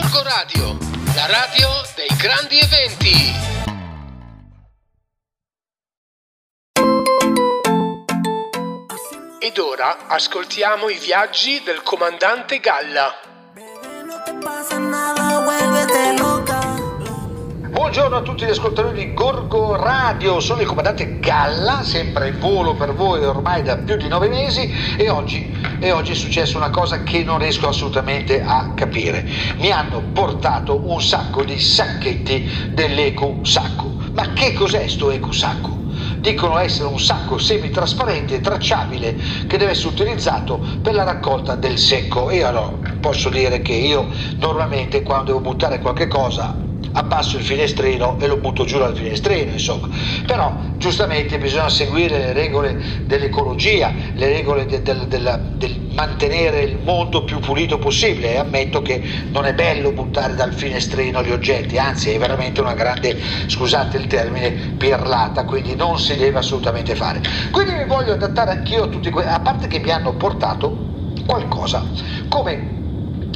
Gorgo Radio, la radio dei grandi eventi. Ed ora ascoltiamo i viaggi del comandante Galla. Buongiorno a tutti gli ascoltatori di Gorgo Radio, sono il comandante Galla, sempre in volo per voi ormai da più di nove mesi e oggi, e oggi è successa una cosa che non riesco assolutamente a capire. Mi hanno portato un sacco di sacchetti dell'Eco Sacco. Ma che cos'è sto Eco Sacco? dicono essere un sacco semitrasparente e tracciabile che deve essere utilizzato per la raccolta del secco. E allora posso dire che io normalmente quando devo buttare qualche cosa abbasso il finestrino e lo butto giù dal finestrino, insomma. Però giustamente bisogna seguire le regole dell'ecologia, le regole de, de, de, del mantenere il mondo più pulito possibile e ammetto che non è bello buttare dal finestrino gli oggetti, anzi è veramente una grande, scusate il termine, pirlata, quindi non si deve assolutamente fare. Quindi mi voglio adattare anch'io a tutti questi, a parte che mi hanno portato qualcosa come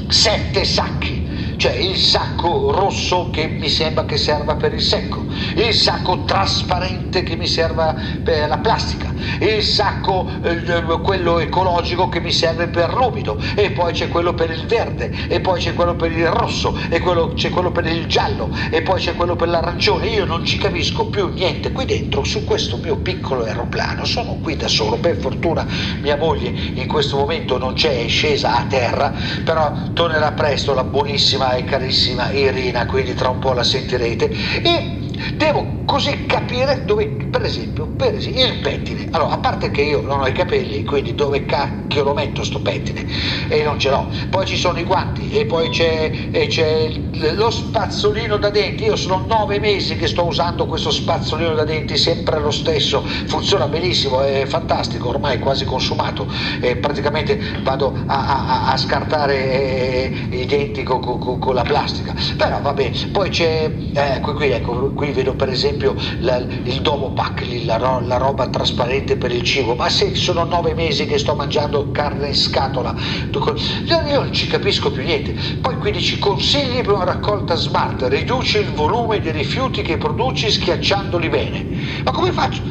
sette sacchi cioè il sacco rosso che mi sembra che serva per il secco, il sacco trasparente che mi serva per la plastica, il sacco eh, quello ecologico che mi serve per l'umido e poi c'è quello per il verde e poi c'è quello per il rosso e quello, c'è quello per il giallo e poi c'è quello per l'arancione. Io non ci capisco più niente qui dentro su questo mio piccolo aeroplano. Sono qui da solo, per fortuna mia moglie in questo momento non c'è, è scesa a terra, però tornerà presto la buonissima e carissima Irina, quindi tra un po' la sentirete. E devo così capire dove, per esempio, per esempio, il pettine. Allora, a parte che io non ho i capelli, quindi dove cacchio lo metto sto pettine? E non ce l'ho. Poi ci sono i guanti e poi c'è, e c'è lo spazzolino da denti. Io sono nove mesi che sto usando questo spazzolino da denti, sempre lo stesso, funziona benissimo, è fantastico, ormai quasi consumato. E praticamente vado a, a, a scartare eh, i denti con, con, con, la plastica. Però vabbè, poi c'è, eh, qui, qui, ecco, qui vedo per esempio la, il domo pack, la, la, roba trasparente per il cibo, ma se sono nove mesi che sto mangiando carne in scatola, io non ci capisco più niente. Poi qui dici consigli per una raccolta smart, riduci il volume dei rifiuti che produci schiacciandoli bene. Ma come faccio?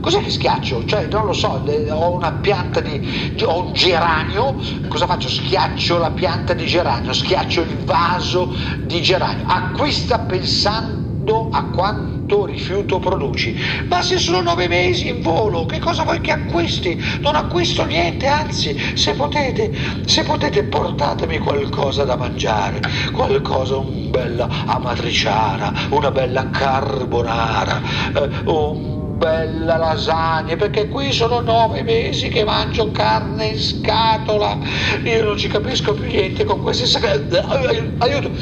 Cos'è che schiaccio? Cioè, non lo so, ho una pianta di. ho un geranio, cosa faccio? Schiaccio la pianta di geranio, schiaccio il vaso di geranio. Acquista pensando a quanto rifiuto produci. Ma se sono nove mesi in volo, che cosa vuoi che acquisti? Non acquisto niente, anzi, se potete, se potete portatemi qualcosa da mangiare, qualcosa, una bella amatriciana, una bella carbonara, eh, un bella lasagna, perché qui sono nove mesi che mangio carne in scatola. Io non ci capisco più niente con questi sacchetti. Aiuto,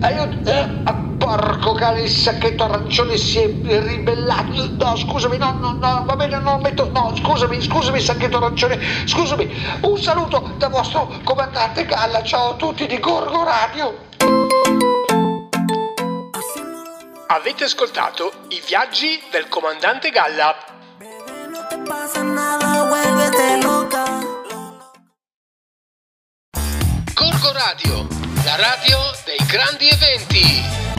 aiuto. Porco cane, il sacchetto arancione si è ribellato. No, scusami, no, no, no, va bene, non metto. No, scusami, scusami, sacchetto arancione, scusami. Un saluto da vostro comandante Galla. Ciao a tutti di Gorgo Radio. Avete ascoltato i viaggi del comandante Galla. Gorgo Radio, la radio dei grandi eventi.